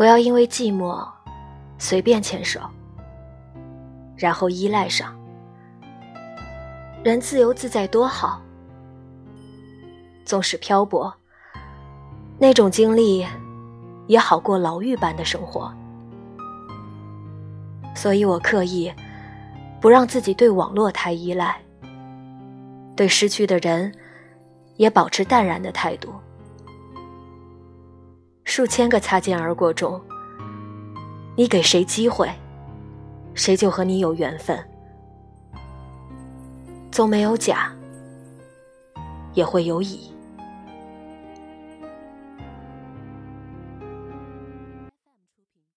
不要因为寂寞随便牵手，然后依赖上。人自由自在多好，纵使漂泊，那种经历也好过牢狱般的生活。所以我刻意不让自己对网络太依赖，对失去的人也保持淡然的态度。数千个擦肩而过中，你给谁机会，谁就和你有缘分。纵没有甲，也会有乙。